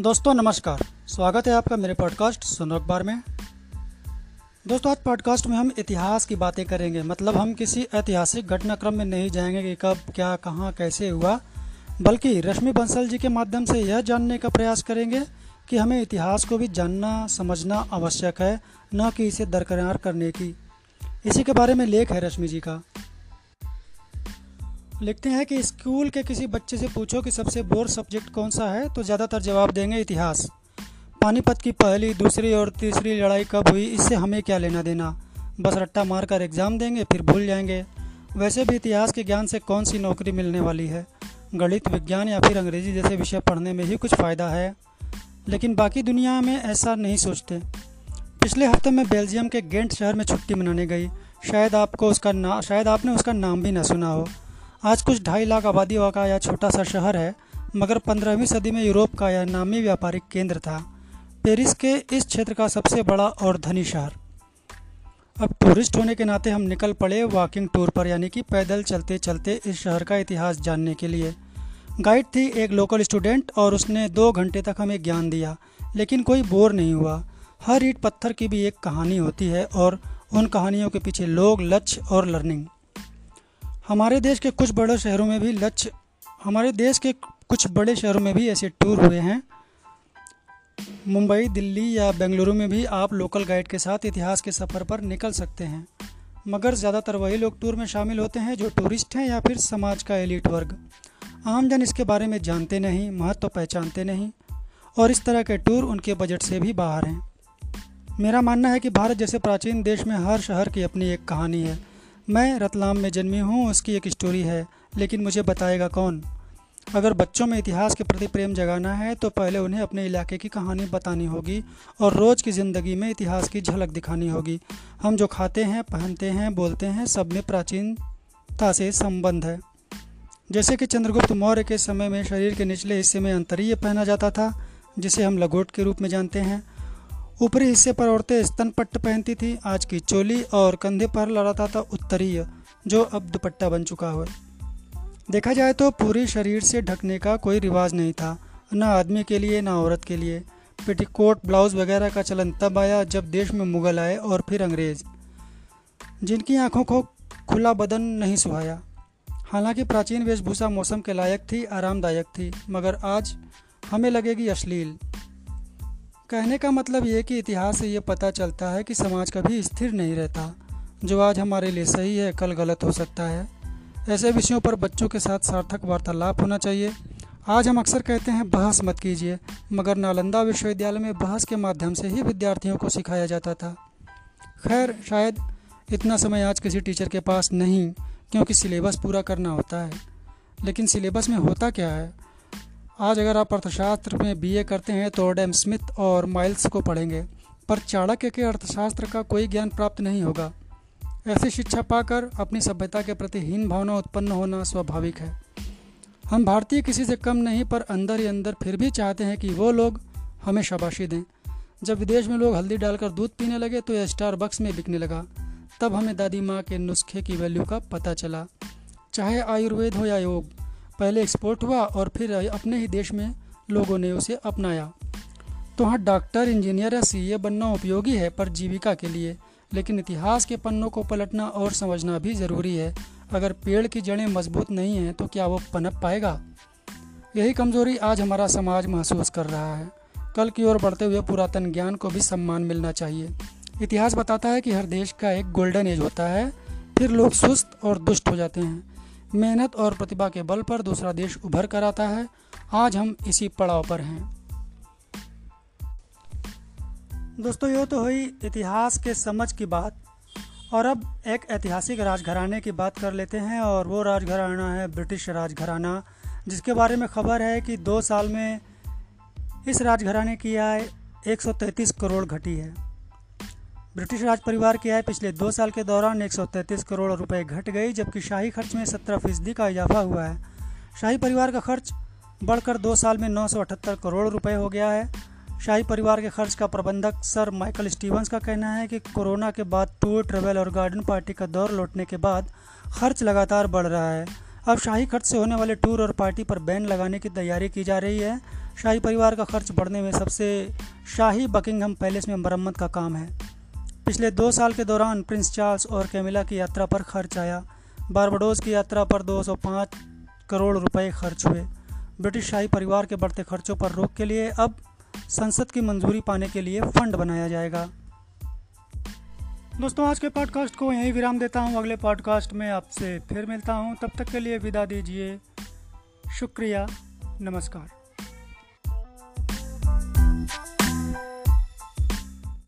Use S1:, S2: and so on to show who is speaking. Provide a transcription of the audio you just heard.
S1: दोस्तों, नमस्कार। स्वागत है आपका मेरे पॉडकास्ट सुनो अखबार में। दोस्तों, आज पॉडकास्ट में हम इतिहास की बातें करेंगे। मतलब हम किसी ऐतिहासिक घटनाक्रम में नहीं जाएँगे कि कब, क्या, कहाँ, कैसे हुआ। बल्कि रश्मि बंसल जी के माध्यम से यह जानने का प्रयास करेंगे कि हमें इतिहास को भी जानना, समझना आवश्यक है, न कि इसे दरकरार करने की। इसी के बारे में लेख है रश्मि जी का। लिखते हैं कि स्कूल के किसी बच्चे से पूछो कि सबसे बोर सब्जेक्ट कौन सा है तो ज़्यादातर जवाब देंगे इतिहास। पानीपत की पहली, दूसरी और तीसरी लड़ाई कब हुई, इससे हमें क्या लेना देना? बस रट्टा मार कर एग्ज़ाम देंगे, फिर भूल जाएँगे। वैसे भी इतिहास के ज्ञान से कौन सी नौकरी मिलने वाली है? गणित, विज्ञान या फिर अंग्रेज़ी जैसे विषय पढ़ने में ही कुछ फ़ायदा है। लेकिन बाकी दुनिया में ऐसा नहीं सोचते। पिछले हफ़्ते में बेल्जियम के गेंट शहर में छुट्टी मनाने गई। शायद आपको उसका ना, शायद आपने उसका नाम भी ना सुना हो। आज कुछ ढाई लाख आबादी का यह छोटा सा शहर है, मगर पंद्रहवीं सदी में यूरोप का यह नामी व्यापारिक केंद्र था। पेरिस के इस क्षेत्र का सबसे बड़ा और धनी शहर। अब टूरिस्ट होने के नाते हम निकल पड़े वॉकिंग टूर पर, यानी कि पैदल चलते चलते इस शहर का इतिहास जानने के लिए। गाइड थी एक लोकल स्टूडेंट और उसने दो घंटे तक हमें ज्ञान दिया, लेकिन कोई बोर नहीं हुआ। हर ईट पत्थर की भी एक कहानी होती है और उन कहानियों के पीछे लोग, लक्ष्य और लर्निंग हमारे देश के कुछ बड़े शहरों में भी लक्ष्य, हमारे देश के कुछ बड़े शहरों में भी ऐसे टूर हुए हैं। मुंबई, दिल्ली या बेंगलुरु में भी आप लोकल गाइड के साथ इतिहास के सफ़र पर निकल सकते हैं। मगर ज़्यादातर वही लोग टूर में शामिल होते हैं जो टूरिस्ट हैं या फिर समाज का एलिट वर्ग। आम जन इसके बारे में जानते नहीं, महत्व तो पहचानते नहीं, और इस तरह के टूर उनके बजट से भी बाहर हैं। मेरा मानना है कि भारत जैसे प्राचीन देश में हर शहर की अपनी एक कहानी है। मैं रतलाम में जन्मी हूँ, उसकी एक स्टोरी है, लेकिन मुझे बताएगा कौन? अगर बच्चों में इतिहास के प्रति प्रेम जगाना है तो पहले उन्हें अपने इलाके की कहानी बतानी होगी और रोज़ की ज़िंदगी में इतिहास की झलक दिखानी होगी। हम जो खाते हैं, पहनते हैं, बोलते हैं, सब में प्राचीनता से संबंध है। जैसे कि चंद्रगुप्त मौर्य के समय में शरीर के निचले हिस्से में अंतरीय पहना जाता था, जिसे हम लगोट के रूप में जानते हैं। ऊपरी हिस्से पर औरतें स्तन पट्ट पहनती थी, आज की चोली और कंधे पर लड़ाता था उत्तरीय, जो अब दुपट्टा बन चुका है। देखा जाए तो पूरी शरीर से ढकने का कोई रिवाज नहीं था, न आदमी के लिए, न औरत के लिए। पेटीकोट, ब्लाउज वगैरह का चलन तब आया जब देश में मुगल आए और फिर अंग्रेज़। जिनकी आँखों को खुला बदन नहीं सुहाया। हालाँकि प्राचीन वेशभूषा मौसम के लायक थी, आरामदायक थी, मगर आज हमें लगेगी अश्लील। कहने का मतलब ये कि इतिहास से ये पता चलता है कि समाज कभी स्थिर नहीं रहता, जो आज हमारे लिए सही है, कल गलत हो सकता है। ऐसे विषयों पर बच्चों के साथ सार्थक वार्तालाप होना चाहिए। आज हम अक्सर कहते हैं, बहस मत कीजिए, मगर नालंदा विश्वविद्यालय में बहस के माध्यम से ही विद्यार्थियों को सिखाया जाता था। खैर, शायद इतना समय आज किसी टीचर के पास नहीं, क्योंकि सिलेबस पूरा करना होता है। लेकिन सिलेबस में होता क्या है? आज अगर आप अर्थशास्त्र में बीए करते हैं तो एडम स्मिथ और माइल्स को पढ़ेंगे, पर चाणक्य के अर्थशास्त्र का कोई ज्ञान प्राप्त नहीं होगा। ऐसी शिक्षा पाकर अपनी सभ्यता के प्रति हीन भावना उत्पन्न होना स्वाभाविक है। हम भारतीय किसी से कम नहीं, पर अंदर ही अंदर फिर भी चाहते हैं कि वो लोग हमें शाबाशी दें। जब विदेश में लोग हल्दी डालकर दूध पीने लगे तो यह स्टार बक्स में बिकने लगा। तब हमें दादी माँ के नुस्खे की वैल्यू का पता चला। चाहे आयुर्वेद हो या योग पहले एक्सपोर्ट हुआ और फिर अपने ही देश में लोगों ने उसे अपनाया। तो हाँ डॉक्टर इंजीनियर या सी बनना उपयोगी है पर जीविका के लिए। लेकिन इतिहास के पन्नों को पलटना और समझना भी ज़रूरी है। अगर पेड़ की जड़ें मज़बूत नहीं हैं तो क्या वो पनप पाएगा? यही कमज़ोरी आज हमारा समाज महसूस कर रहा है। कल की ओर बढ़ते हुए पुरातन ज्ञान को भी सम्मान मिलना चाहिए। इतिहास बताता है कि हर देश का एक गोल्डन एज होता है। फिर लोग सुस्त और दुष्ट हो जाते हैं। मेहनत और प्रतिभा के बल पर दूसरा देश उभर कर आता है। आज हम इसी पड़ाव पर हैं। दोस्तों, ये तो हुई इतिहास के समझ की बात। और अब एक ऐतिहासिक राजघराने की बात कर लेते हैं। और वो राजघराना है ब्रिटिश राजघराना, जिसके बारे में खबर है कि दो साल में इस राजघराने की आय 133 करोड़ घटी है। ब्रिटिश राज परिवार की आय पिछले दो साल के दौरान 133 करोड़ रुपए घट गई, जबकि शाही खर्च में 17 फ़ीसदी का इजाफा हुआ है। शाही परिवार का खर्च बढ़कर दो साल में नौ सौ अठहत्तर करोड़ रुपए हो गया है। शाही परिवार के खर्च का प्रबंधक सर माइकल स्टीवंस का कहना है कि कोरोना के बाद टूर ट्रेवल और गार्डन पार्टी का दौर लौटने के बाद खर्च लगातार बढ़ रहा है। अब शाही खर्च से होने वाले टूर और पार्टी पर बैन लगाने की तैयारी की जा रही है। शाही परिवार का खर्च बढ़ने में सबसे शाही बकिंगहम पैलेस में मरम्मत का काम है। पिछले दो साल के दौरान प्रिंस चार्ल्स और कैमिला की यात्रा पर खर्च आया। बारबडोज की यात्रा पर 205 करोड़ रुपए खर्च हुए। ब्रिटिश शाही परिवार के बढ़ते खर्चों पर रोक के लिए अब संसद की मंजूरी पाने के लिए फंड बनाया जाएगा। दोस्तों, आज के पॉडकास्ट को यहीं विराम देता हूँ। अगले पॉडकास्ट में आपसे फिर मिलता हूँ। तब तक के लिए विदा दीजिए। शुक्रिया। नमस्कार।